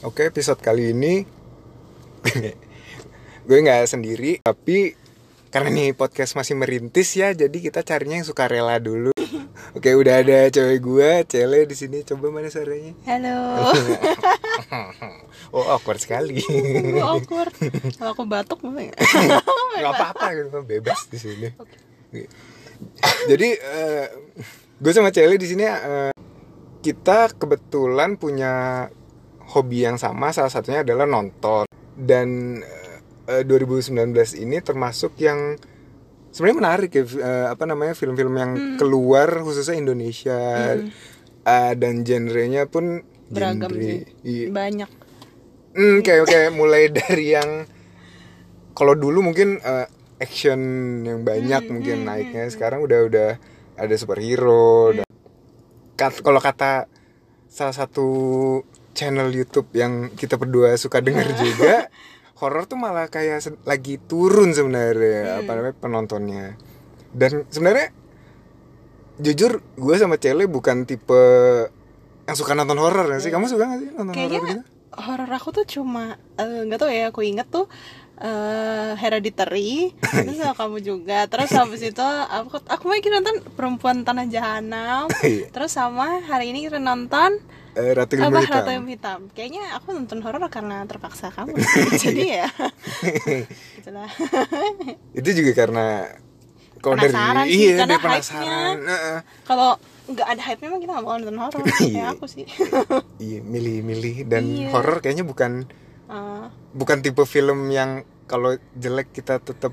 Oke, episode kali ini gue nggak sendiri, tapi karena nih podcast masih merintis ya, jadi kita carinya yang suka rela dulu. Oke, udah ada cewek gue, Cele di sini. Coba mana suaranya? Halo. oh, awkward sekali. Gue awkward. Kalau aku batuk nggak? Gak apa-apa, gitu, bebas di sini. Jadi eh, gue sama Cele di sini eh, kita kebetulan punya hobi yang sama, salah satunya adalah nonton. Dan eh, 2019 ini termasuk yang sebenarnya menarik ya eh, apa namanya film-film yang Hmm. keluar khususnya Indonesia Eh, dan genrenya pun Beragam genre. sih. Iya. Banyak. Hmm, kayak kayak mulai dari yang kalau dulu mungkin eh, action yang banyak Hmm, mungkin naiknya sekarang udah udah ada superhero dan kat- kalau kata salah satu channel YouTube yang kita berdua suka denger juga horor tuh malah kayak lagi turun sebenarnya apa namanya penontonnya dan sebenarnya jujur gue sama Cele bukan tipe yang suka nonton horor ya sih kamu suka gak sih nonton horor gitu horor aku tuh cuma eh, nggak tahu ya. Aku inget tuh eh Hereditary. Terus sama kamu juga. Terus habis itu aku aku lagi nonton Perempuan Tanah Jahanam. Iya. Terus sama hari ini kita nonton Eh, Ratu Ilmu apa Hitam. Ratu Ilmu Hitam. Kayaknya aku nonton horor karena terpaksa kamu. Jadi ya. Itulah. itu juga karena kalau dari sih, iya karena dia penasaran. Kalau nggak ada hype memang kita nggak mau nonton horor. Iya. Kayak aku sih. iya milih-milih dan Iya. horor kayaknya bukan Eh, bukan tipe film yang kalau jelek kita tetap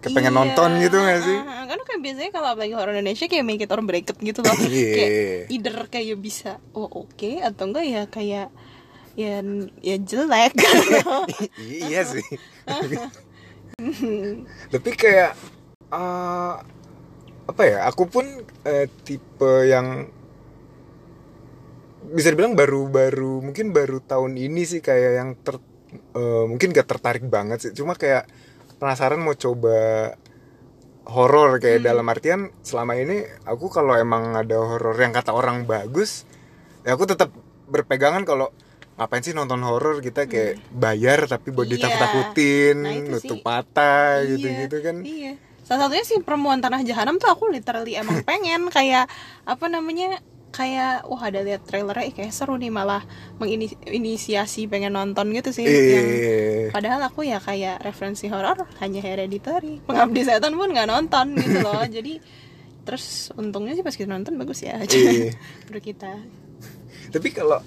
kepengen Iya, nonton gitu gak sih? Uh, Kan kayak biasanya kalau apalagi horor Indonesia kayak make it or break it gitu loh. Iya. Kayak either kayak bisa oh oke atau enggak ya kayak ya ya jelek. Iya sih. Tapi kayak eh, apa ya aku pun eh, tipe yang bisa dibilang baru-baru mungkin baru tahun ini sih kayak yang ter eh, mungkin gak tertarik banget sih. Cuma kayak penasaran mau coba horor kayak dalam artian selama ini aku kalau emang ada horor yang kata orang bagus ya aku tetap berpegangan kalau ngapain sih nonton horor kita kayak bayar tapi buat Iya. ditakut-takutin Nah, nutup mata Iya, gitu-gitu kan. Iya. Salah satunya sih perempuan tanah jahanam tuh aku literally emang pengen kayak apa namanya kayak wah ada lihat trailernya ih, kayak seru nih malah menginisiasi pengen nonton gitu sih yang eh Padahal aku ya kayak referensi horor hanya hereditary. Pengabdi setan pun nggak nonton gitu loh. Jadi terus untungnya sih pas kita nonton bagus ya. Iya. Menurut kita. tapi kalau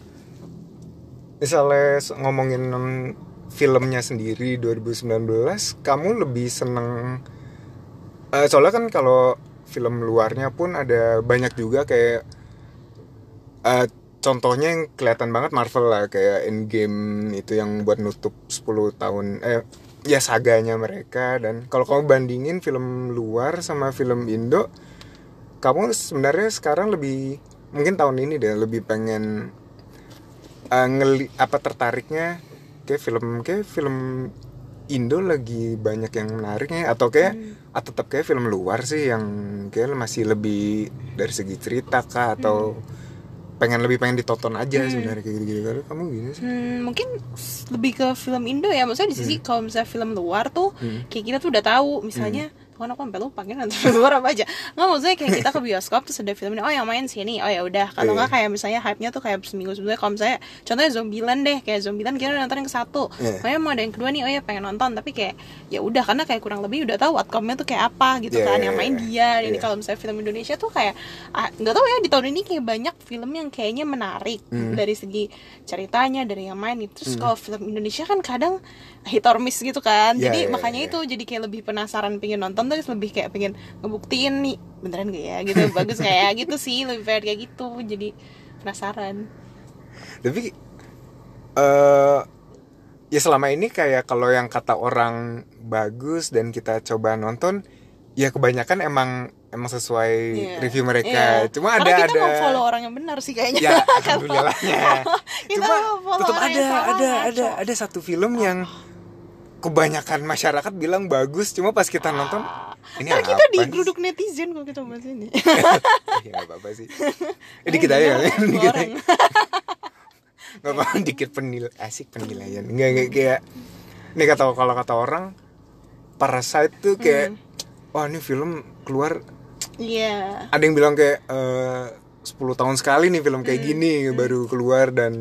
misalnya ngomongin filmnya sendiri 2019 kamu lebih seneng eh, soalnya kan kalau film luarnya pun ada banyak juga kayak eh, contohnya yang kelihatan banget Marvel lah kayak Endgame itu yang buat nutup 10 tahun eh ya saganya mereka. Dan kalau kamu bandingin film luar sama film Indo kamu sebenarnya sekarang lebih mungkin tahun ini deh lebih pengen eh, ngeli apa tertariknya kayak film kayak film Indo lagi banyak yang menariknya atau kayak atau tetap kayak film luar sih yang kayak masih lebih dari segi cerita kah atau pengen lebih pengen ditonton aja sebenarnya kayak gitu-gitu. Kalau kamu gini sih? Hmm, mungkin lebih ke film Indo ya. Maksudnya di sisi kalau misalnya film luar tuh kayak kita tuh udah tahu. Misalnya Tuhan aku sampai lupa. Kan nonton film luar apa aja. Nggak maksudnya kayak kita ke bioskop terus ada film ini oh yang main sini. Oh ya udah. Kalau Iya. nggak kayak misalnya hype nya tuh kayak seminggu sebelumnya. Kalau misalnya contohnya Zombieland deh. Kayak Zombieland kita udah nonton yang ke satu. Makanya mau ada yang kedua nih oh ya pengen nonton. Tapi kayak ya udah karena kayak kurang lebih udah tahu outcome-nya tuh kayak apa gitu Iya, kan. iya, yang main iya. dia. Ini Iya. kalau misalnya film Indonesia tuh kayak ah, nggak tahu ya di tahun ini kayak banyak film yang kayaknya menarik. Hmm. dari segi ceritanya dari yang main terus kalau film Indonesia kan kadang hit or miss gitu kan. Iya, jadi iya, makanya iya. itu jadi kayak lebih penasaran pengen nonton terus lebih kayak pengen ngebuktiin nih beneran gak ya? Gitu bagus kayak gitu sih lebih kayak kayak gitu jadi penasaran. Tapi eh ya selama ini kayak kalau yang kata orang bagus dan kita coba nonton ya kebanyakan emang emang sesuai Iya. review mereka. Iya. cuma Karena ada kita ada follow orang yang benar sih kayaknya. Ya alhamdulillahnya. cuma tetap ada ada ada ada satu film yang kebanyakan masyarakat bilang bagus cuma pas kita nonton ini Ntar apa kita digeruduk netizen kalau kita bahas ini. Ya nggak apa-apa sih. Ini kita ya orang. nggak mau dikit penil asik penilaian. Nggak nggak kayak ini kata kalau kata orang Parasite tuh kayak wah ini film keluar Iya. ada yang bilang kayak eh, 10 tahun sekali nih film kayak gini baru keluar dan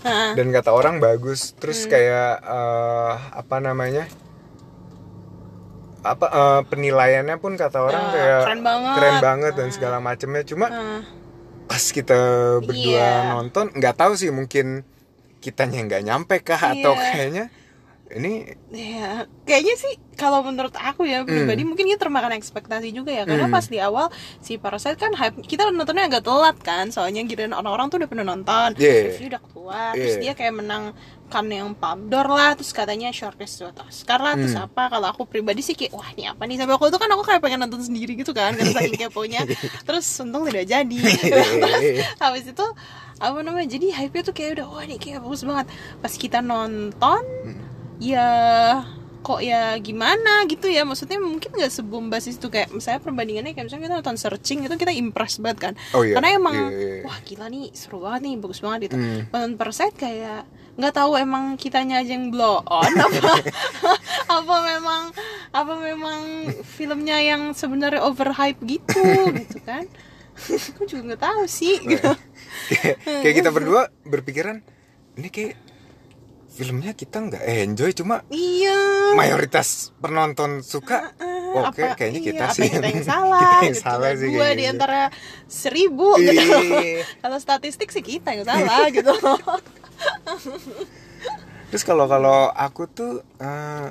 Ah. dan kata orang bagus terus kayak eh, apa namanya apa eh, penilaiannya pun kata orang Ah, kayak keren banget. keren banget dan segala macamnya cuma Ah. pas kita berdua Iya. nonton nggak tahu sih mungkin kitanya nggak nyampe kah atau Iya. kayaknya ini Ya, kayaknya sih kalau menurut aku ya pribadi Hmm. mungkin kita termakan ekspektasi juga ya. Karena pas di awal si Parasite kan hype kita nontonnya agak telat kan. Soalnya kirain orang-orang tuh udah pernah nonton. Yeah. review udah keluar terus Yeah. dia kayak menang kan yang Palme lah terus katanya shortlist buat Oscar lah terus Hmm. apa. Kalau aku pribadi sih kayak wah ini apa nih? Sampai waktu itu kan aku kayak pengen nonton sendiri gitu kan karena saking keponya. Terus untung tidak jadi. Habis itu apa namanya jadi hype-nya tuh kayak udah wah ini kayak bagus banget. Pas kita nonton ya kok ya gimana gitu ya? Maksudnya mungkin nggak sebombasis itu kayak misalnya perbandingannya kayak misalnya kita nonton searching itu kita impress banget kan? Oh iya, karena emang iya, iya, iya. wah gila nih seru banget nih bagus banget gitu. Hmm. nonton Parasite kayak nggak tahu emang kitanya aja yang blow on apa apa memang apa memang filmnya yang sebenarnya overhype gitu gitu kan? Aku juga nggak tahu sih gitu. Kayak, kayak kita berdua berpikiran ini kayak filmnya kita nggak enjoy cuma iya mayoritas penonton suka oke apa, kayaknya iya, kita sih kita yang salah kita yang gitu salah kan. sih dua di gitu. antara seribu gitu Iya. kalau statistik sih kita yang salah gitu terus kalau kalau aku tuh eh,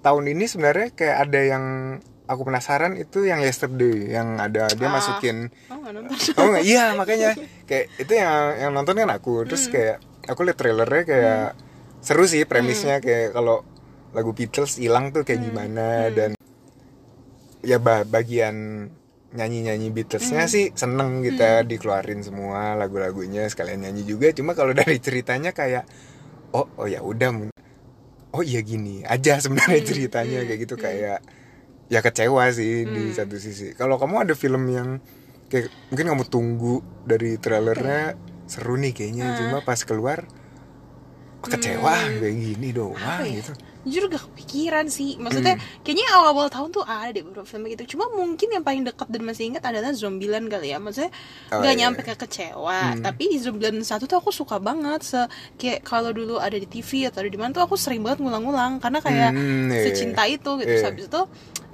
tahun ini sebenarnya kayak ada yang aku penasaran itu yang yesterday yang ada dia Ah. masukin oh nonton oh iya makanya kayak itu yang yang nonton kan aku terus Hmm. kayak aku liat trailernya kayak seru sih premisnya Hmm. kayak kalau lagu Beatles hilang tuh kayak gimana Hmm. dan ya ba- bagian nyanyi-nyanyi Beatlesnya Hmm. sih seneng kita dikeluarin semua lagu-lagunya sekalian nyanyi juga cuma kalau dari ceritanya kayak oh oh ya udah oh iya gini aja sebenarnya Hmm. ceritanya kayak gitu kayak ya kecewa sih di satu sisi kalau kamu ada film yang kayak mungkin kamu tunggu dari trailernya seru nih kayaknya cuma pas keluar kecewa kayak gini doang Apa ya? gitu. Jujur gak kepikiran sih. Maksudnya kayaknya awal-awal tahun tuh ada deh beberapa film gitu. Cuma mungkin yang paling dekat dan masih ingat adalah Zombieland kali ya. Maksudnya Oh, nggak iya. nyampe ke kecewa. Tapi di Zombieland satu tuh aku suka banget. Se kayak kalau dulu ada di TV atau di mana tuh aku sering banget ngulang-ngulang. Karena kayak Hmm, iya. secinta itu gitu. Iya. habis itu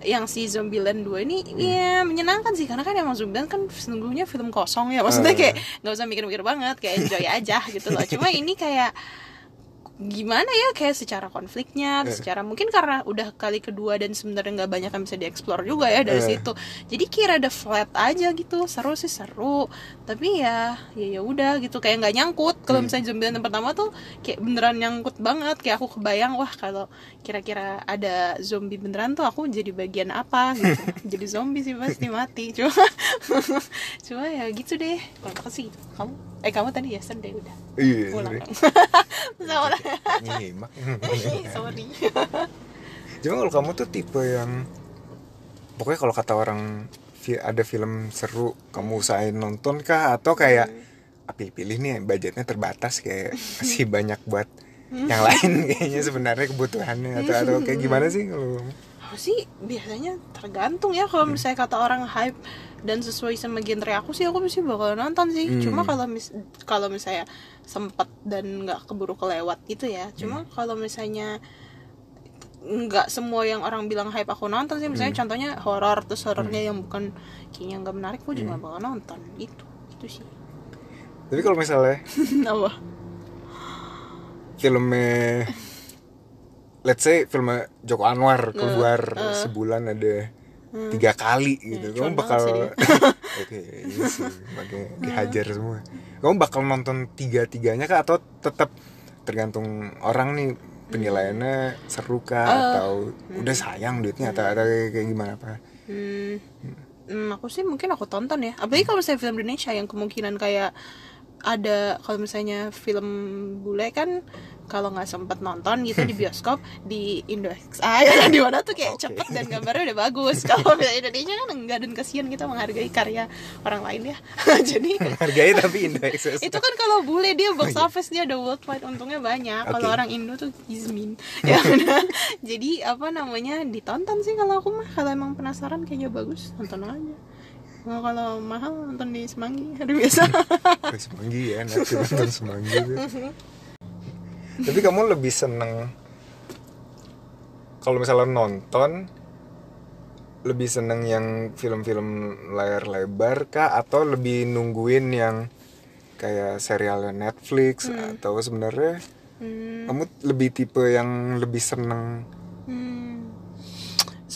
yang si Zombieland 2 ini ya menyenangkan sih. Karena kan emang Zombieland kan sesungguhnya film kosong ya. Maksudnya Eh. kayak nggak usah mikir-mikir banget. Kayak enjoy aja gitu loh. Cuma ini kayak gimana ya kayak secara konfliknya Eh. secara mungkin karena udah kali kedua dan sebenarnya nggak banyak yang bisa dieksplor juga ya dari Eh. situ. Jadi kira ada flat aja gitu seru sih seru. Tapi ya ya ya udah gitu kayak nggak nyangkut. Kalau Hmm. misalnya Zombieland yang pertama tuh kayak beneran nyangkut banget kayak aku kebayang wah kalau kira-kira ada zombie beneran tuh aku jadi bagian apa? Gitu. Jadi zombie sih pasti mati. Cuma cuma ya gitu deh. Kalau aku sih gitu. kamu? Eh kamu tadi yesterday udah. Iya pulang sama nyimak. Sorry. Cuma kalau kamu tuh tipe yang pokoknya kalau kata orang ada film seru kamu usahain nonton kah? Atau kayak Hmm. ah, pilih-pilih nih budgetnya terbatas kayak masih banyak buat yang lain kayaknya sebenarnya kebutuhannya atau atau kayak gimana sih kalau aku sih biasanya tergantung ya kalau misalnya kata orang hype dan sesuai sama genre aku sih aku mesti bakal nonton sih. Hmm. cuma kalau mis kalau misalnya sempet dan nggak keburu kelewat gitu ya. Cuma kalau misalnya nggak semua yang orang bilang hype aku nonton sih. Misalnya contohnya horor terus horornya yang bukan kayaknya nggak menarik aku juga nggak bakal nonton. Gitu itu sih. Tapi kalau misalnya apa? filmnya let's say film Joko Anwar Nah, keluar sebulan ada tiga kali gitu. Cuan kamu bakal oke iya sih makanya dihajar semua. Kamu bakal nonton tiga tiganya kah? Atau tetap tergantung orang nih penilaiannya seru kah? Atau udah sayang duitnya atau ada kayak kayak gimana apa? Hmm, hmm, aku sih mungkin aku tonton ya. Apalagi kalau misalnya film Indonesia yang kemungkinan kayak ada kalau misalnya film bule kan kalau nggak sempet nonton gitu di bioskop di Indo XA ya di mana tuh kayak Oke. cepet dan gambarnya udah bagus. Kalau film Indonesia kan enggak dan kasihan kita menghargai karya orang lain ya. Jadi Hargai tapi Indo Access. itu kan kalau bule dia box office dia ada worldwide untungnya banyak. Kalau Oke. orang Indo tuh izmin ya jadi apa namanya ditonton sih kalau aku mah. Kalau emang penasaran kayaknya bagus nonton aja. Nah, kalau mahal nonton di Semanggi. Hari biasa. Oh, semanggi ya, nanti nonton semanggi. Tapi kamu lebih seneng kalau misalnya nonton lebih seneng yang film-film layar lebar kah atau lebih nungguin yang kayak serial Netflix atau sebenarnya hmm, kamu lebih tipe yang lebih seneng hmm.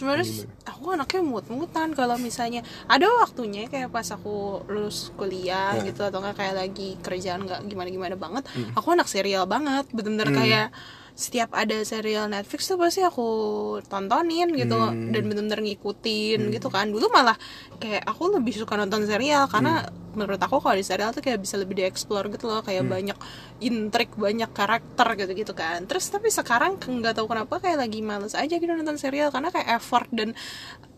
Sebenarnya s- aku anaknya mut-mutan kalau misalnya ada waktunya kayak pas aku lulus kuliah Ya. gitu atau nggak kayak lagi kerjaan nggak gimana-gimana banget aku anak serial banget bener-bener kayak setiap ada serial Netflix tuh pasti aku tontonin gitu Hmm. dan bener-bener ngikutin gitu kan. Dulu malah kayak aku lebih suka nonton serial karena menurut aku kalau di serial tuh kayak bisa lebih dieksplor gitu loh kayak banyak intrik banyak karakter gitu gitu kan. Terus tapi sekarang nggak tahu kenapa kayak lagi males aja gitu nonton serial karena kayak effort dan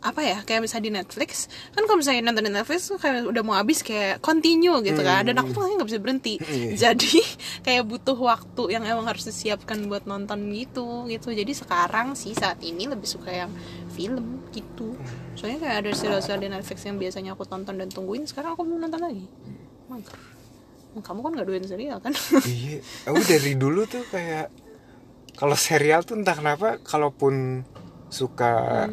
apa ya kayak misalnya di Netflix kan kalau misalnya nonton di Netflix tuh kayak udah mau habis kayak continue gitu kan dan aku tuh nggak bisa berhenti. Jadi kayak butuh waktu yang emang harus disiapkan buat nonton gitu gitu. Jadi sekarang sih saat ini lebih suka yang film gitu. Soalnya kayak ada serial-serial di Netflix yang biasanya aku tonton dan tungguin sekarang aku mau nonton lagi. Mager kamu kan gak doain serial kan? Iya. Aku dari dulu tuh kayak kalau serial tuh entah kenapa kalaupun suka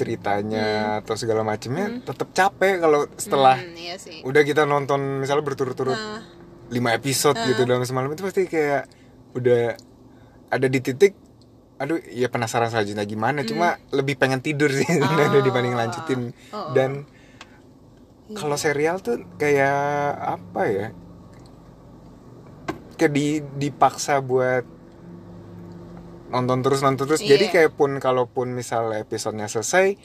ceritanya atau segala macemnya tetap capek kalau setelah Hmm, iya sih. udah kita nonton misalnya berturut-turut Nah, lima episode gitu dalam semalam itu pasti kayak udah ada di titik aduh ya penasaran selanjutnya gimana cuma lebih pengen tidur sih sebenarnya dibanding lanjutin. Oh, oh. dan kalau serial tuh kayak apa ya kayak di dipaksa buat nonton terus nonton terus. Jadi Iya. kayak pun kalaupun misalnya episodenya selesai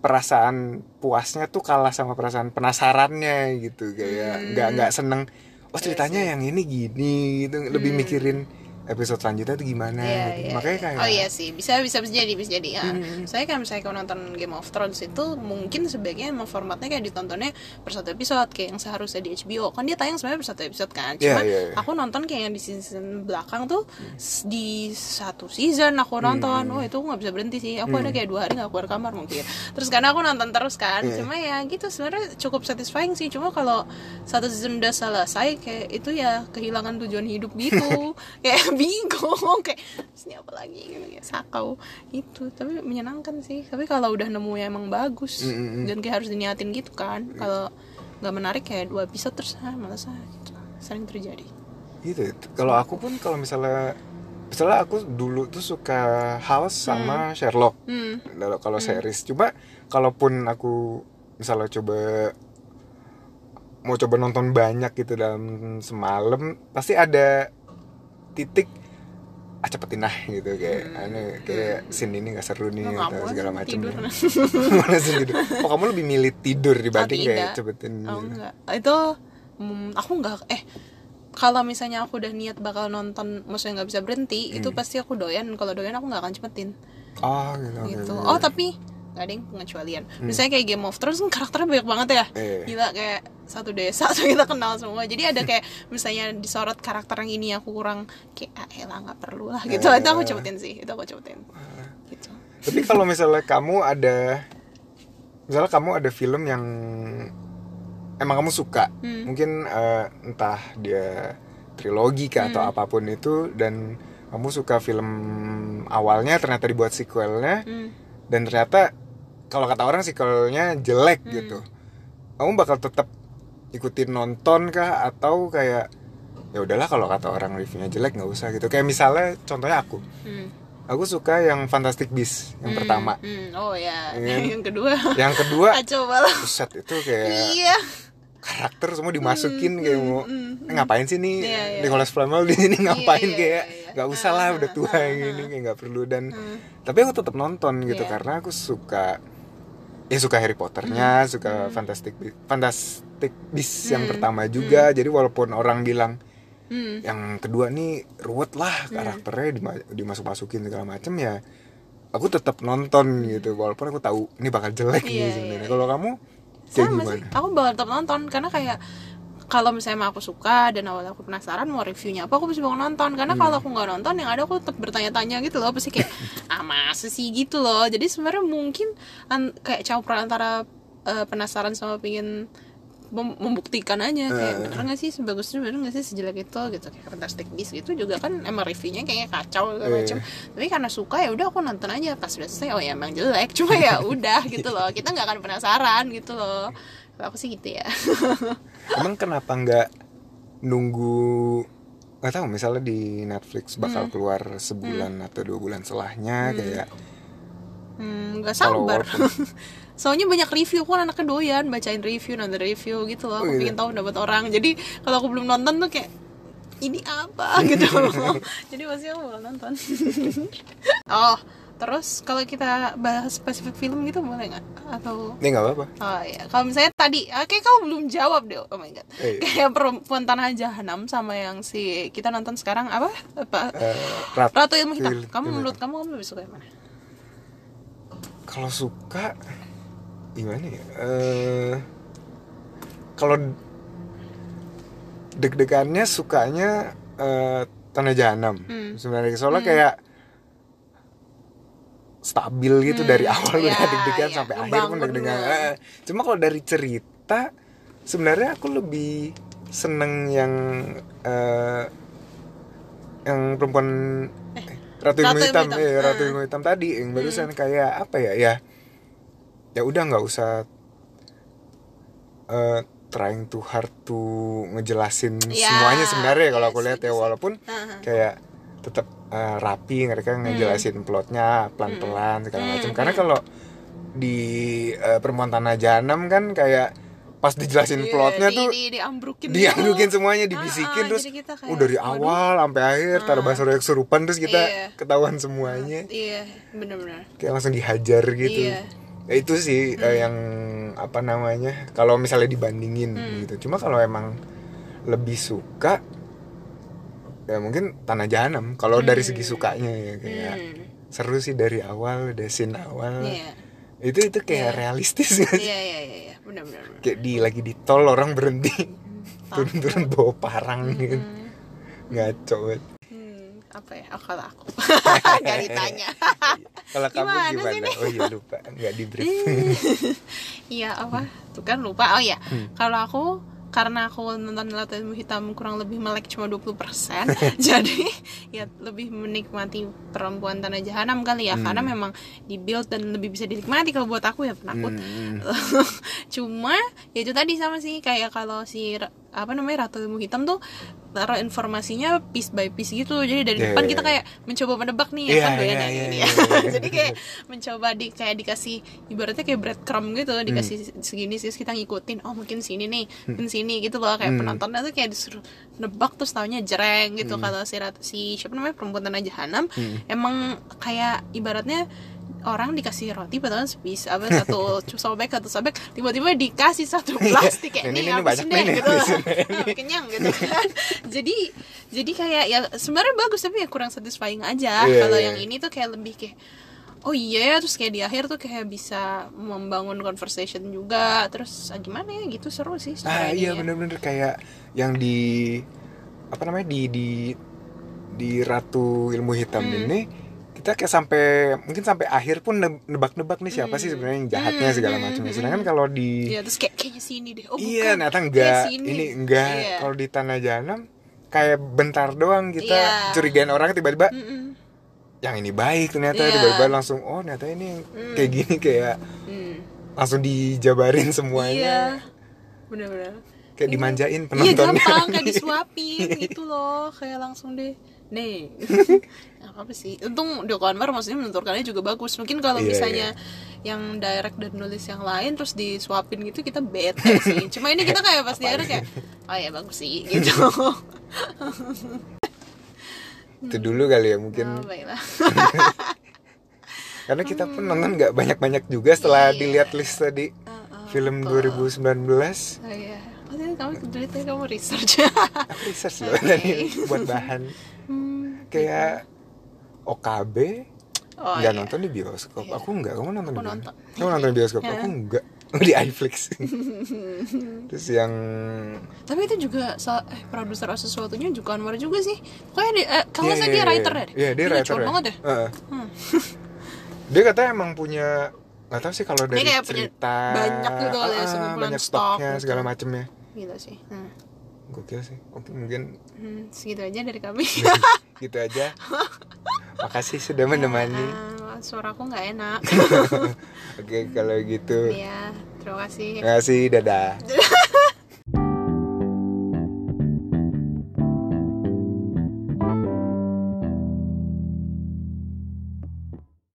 perasaan puasnya tuh kalah sama perasaan penasarannya gitu. Kayak nggak nggak seneng oh ceritanya yang ini gini gitu. Lebih mikirin episode selanjutnya tuh gimana Iya, gitu. iya, makanya iya. kayak oh iya sih. Bisa bisa bisa jadi bisa jadi. Ya. saya kayak misalnya kalau nonton Game of Thrones itu mungkin sebaiknya emang formatnya kayak ditontonnya per satu episode kayak yang seharusnya di HBO kan dia tayang sebenarnya per satu episode kan. Iya, cuma iya, iya. aku nonton kayak yang di season belakang tuh s- di satu season aku nonton. oh itu nggak bisa berhenti sih. Aku ada kayak dua hari nggak keluar kamar mungkin. Terus karena aku nonton terus kan. Iya. cuma ya gitu sebenarnya cukup satisfying sih. Cuma kalau satu season udah selesai kayak itu ya kehilangan tujuan hidup gitu. Kayak bingung. Kayak "Terus ini apa lagi? Gitu kayak sakau. Itu tapi menyenangkan sih. Tapi kalau udah nemu yang emang bagus dan kayak harus diniatin gitu kan kalau nggak menarik kayak dua episode terus ah malas ah gitu. Sering terjadi. Gitu kalau aku pun kalau misalnya misalnya aku dulu tuh suka House sama Sherlock. Hmm. Kalau kalau series coba kalaupun aku misalnya coba mau coba nonton banyak gitu dalam semalam pasti ada titik ah cepetin lah gitu kayak aneh kayak scene ini gak seru nih nggak atau segala macam tidur? Mana sih tidur. Oh kamu lebih milih tidur dibanding Ah, kayak cepetin Oh gitu. enggak. Itu mm, Aku enggak Eh kalau misalnya aku udah niat bakal nonton Maksudnya nggak bisa berhenti Itu Hmm. pasti aku doyan. Kalau doyan aku nggak akan cepetin. Oh gitu, gitu. oke. Oh tapi Gak ada yang pengecualian Misalnya kayak Game of Thrones kan karakternya banyak banget ya Hmm. Eh. Gila kayak satu desa tuh kita kenal semua Jadi ada kayak Misalnya disorot karakter yang ini aku kurang Kayak ah elah gak perlu lah gitu Eh. Itu aku cepetin sih Itu aku cepetin Gitu Tapi kalau misalnya kamu ada misalnya kamu ada film yang emang kamu suka, Hmm. mungkin eh, entah dia trilogi kah Hmm. atau apa pun itu dan kamu suka film awalnya ternyata dibuat sequelnya Hmm. dan ternyata kalau kata orang sequelnya jelek Hmm. gitu. Kamu bakal tetap ikutin nonton kah atau kayak ya udahlah kalau kata orang reviewnya jelek nggak usah gitu. Kayak misalnya contohnya aku. Hmm. Aku suka yang Fantastic Beasts yang Hmm. pertama. Hmm. Oh ya Iya. Yang kedua Yang kedua, Kacau banget buset itu kayak Iya karakter semua dimasukin kayak mau eh, ngapain sih nih Hmm, Iya, iya. Nicholas Flamel di sini ngapain iya, kayak iya, iya. nggak usah lah udah tua yang gini kayak nggak perlu dan tapi aku tetap nonton gitu Iya. karena aku suka ya suka Harry Potternya suka Fantastic Be- Fantastic Beasts yang pertama juga. Jadi walaupun orang bilang Hmm. yang kedua nih ruwet lah karakternya dima- dimasuk-masukin segala macem ya aku tetap nonton gitu. Walaupun aku tahu ini bakal jelek Iya, nih iya, sebenarnya. iya. kalau kamu kayak sama gimana? Sih aku bakal tetap nonton. Karena kayak kalau misalnya aku suka dan awalnya aku penasaran mau reviewnya apa aku pasti bakal nonton. Karena Hmm. kalau aku nggak nonton yang ada aku tetap bertanya-tanya gitu loh. Pasti kayak ah masa sih? Gitu loh. Jadi sebenarnya mungkin an- kayak campuran antara eh, penasaran sama pengen mem- membuktikan aja. Kayak bener nggak sih? Sebagus itu bener nggak sih? Sejelek itu gitu. Kayak Fantastic Beasts gitu juga kan emang reviewnya kayaknya kacau segala Iya. macam. Tapi karena suka ya udah aku nonton aja. Pas udah selesai oh ya emang jelek. Cuma ya udah gitu loh. Kita nggak akan penasaran gitu loh. Aku sih gitu ya? Emang kenapa nggak nunggu nggak tahu misalnya di Netflix Hmm. bakal keluar sebulan atau dua bulan setelahnya kayak hmm, nggak Kalau sabar soalnya banyak review aku kan anaknya doyan bacain review nonton review gitu loh. Aku Oh, iya. pengen tahu pendapat orang. Jadi kalau aku belum nonton tuh kayak ini apa? gitu. Loh jadi pasti aku bakal nonton. Oh terus kalau kita bahas spesifik film gitu boleh nggak atau ya nggak apa-apa Oh iya, kalau misalnya tadi, oke kamu belum jawab deh, oh my god. Eh. Kayak perempuan tanah jahanam sama yang si kita nonton sekarang apa? apa? Eh, Rat- Ratu ilmu hitam. Kamu Ilmu menurut kamu kamu lebih suka yang mana? kalau suka gimana ya Eh, kalau deg-degannya sukanya eh, tanah jahanam Hmm. sebenarnya soalnya kayak stabil gitu dari awal ya, udah deg-degan ya, sampai akhir pun deg-degan. Eh, cuma kalau dari cerita sebenarnya aku lebih seneng yang eh, yang perempuan eh, Ratu Ilmu Ratu Ilmu Hitam, Hitam. eh, Ratu Ah. Ilmu Hitam tadi yang barusan kayak apa ya ya ya udah nggak usah eh, trying too hard to ngejelasin Ya, semuanya sebenarnya kalau aku lihat ya. walaupun kayak tetap eh, rapi mereka ngejelasin plotnya pelan-pelan segala macam karena kalau di eh, perempuan tanah jahanam kan kayak pas dijelasin Iya, plotnya di, tuh di, diambrukin diambrukin gitu. semuanya Ah, dibisikin ah, terus kayak, oh dari waduh. awal sampai akhir taruh bahasa kesurupan terus kita Iya. ketahuan semuanya. Iya, benar-benar. kayak langsung dihajar gitu. Iya. Ya, itu sih eh, yang apa namanya kalau misalnya dibandingin gitu. Cuma kalau emang lebih suka ya mungkin tanah jahanam kalau dari segi sukanya ya kayak Hmm. seru sih dari awal dari scene awal Iya. itu itu kayak realistis gak sih Iya, iya, iya, iya, benar-benar. kayak di lagi di tol orang berhenti turun-turun bawa parang gitu ngaco banget Hmm, apa ya? Oh, kalau aku. Gak ditanya. kalau kamu Gimana gimana oh iya lupa nggak di brief Iya apa? Tuh kan lupa. Oh ya, Hmm. kalau aku karena aku nonton Ilmu Hitam kurang lebih melek cuma 20% jadi ya lebih menikmati perempuan tanah jahanam kali ya karena memang dibuild dan lebih bisa dinikmati kalau buat aku ya penakut Hmm. cuma ya itu tadi sama sih kayak kalau si apa namanya Ratu Ilmu Hitam tuh taruh informasinya piece by piece gitu. Jadi dari Iya, depan iya, kita iya. kayak mencoba menebak nih kan doyan iya, yang iya, ini iya. jadi kayak mencoba di kayak dikasih ibaratnya kayak breadcrumb gitu dikasih Hmm. segini sih kita ngikutin oh mungkin sini nih mungkin sini gitu loh. Kayak penontonnya tuh kayak disuruh nebak terus taunya jereng Hmm. gitu kalau si Rat- si siapa namanya? Perempuan tanah jahanam. Emang kayak ibaratnya orang dikasih roti padahal sepis apa satu sobek satu sobek tiba-tiba dikasih satu plastik kayak Ini, ini, ini banyak deh gitu nih, Ah, kenyang gitu kan jadi jadi kayak ya sebenarnya bagus tapi ya kurang satisfying aja Iya, kalau iya. yang ini tuh kayak lebih kayak oh iya ya terus kayak di akhir tuh kayak bisa membangun conversation juga terus ah, gimana ya gitu seru sih ah iya ya. bener-bener kayak yang di apa namanya di di di ratu ilmu hitam Hmm. ini kita kayak sampai mungkin sampai akhir pun ne- nebak-nebak nih siapa sih sebenarnya yang jahatnya segala macam. sedangkan kalau di Hmm. Iya terus kayak kayaknya sini deh. Oh iya bukan. ternyata enggak. ini enggak. Iya. kalau di tanah jahanam kayak bentar doang kita Iya. curigain orang tiba-tiba Mm-mm. yang ini baik ternyata Iya. tiba-tiba langsung oh ternyata ini kayak gini kayak Hmm. langsung dijabarin semuanya. Iya. Bener-bener. Kayak dimanjain Iya penontonnya. gampang kayak disuapin gitu loh. Kayak langsung deh. Nih apa sih? Untung Joko Anwar maksudnya menuturkannya juga bagus. Mungkin kalau Iya, misalnya yang direct dan nulis yang lain terus disuapin gitu kita bete sih. Cuma ini kita kayak pas di akhirnya kayak oh ya bagus sih gitu. Itu dulu kali ya mungkin. Oh, baiklah. Karena kita pun nonton nggak banyak-banyak juga setelah Iya, iya. dilihat list tadi Uh, uh, film betul. 2019 Oh iya. Oh, kamu kamu research. aku research loh tadi buat bahan. Hmm, kayak OKB Oh, nggak iya. nonton di bioskop Iya. aku nggak kamu nonton Aku di mana? nonton. kamu nonton di bioskop Iya. aku nggak di iFlix terus yang Tapi itu juga eh, produser sesuatunya juga Anwar juga sih. Pokoknya dia, eh, kalau nggak Iya, salah dia iya, writer iya. ya. Iya, dia writer lucu ya. banget ya. Heeh. Hmm. dia katanya emang punya nggak tahu sih kalau dari kayak cerita banyak gitu kali ya, ah, sekumpulan banyak stok stoknya gitu. segala macemnya Gila sih. Hmm. gokil sih oke mungkin Hmm, segitu aja dari kami. gitu aja makasih sudah menemani Ah, suaraku nggak enak. oke kalau gitu Iya, terima kasih. terima kasih dadah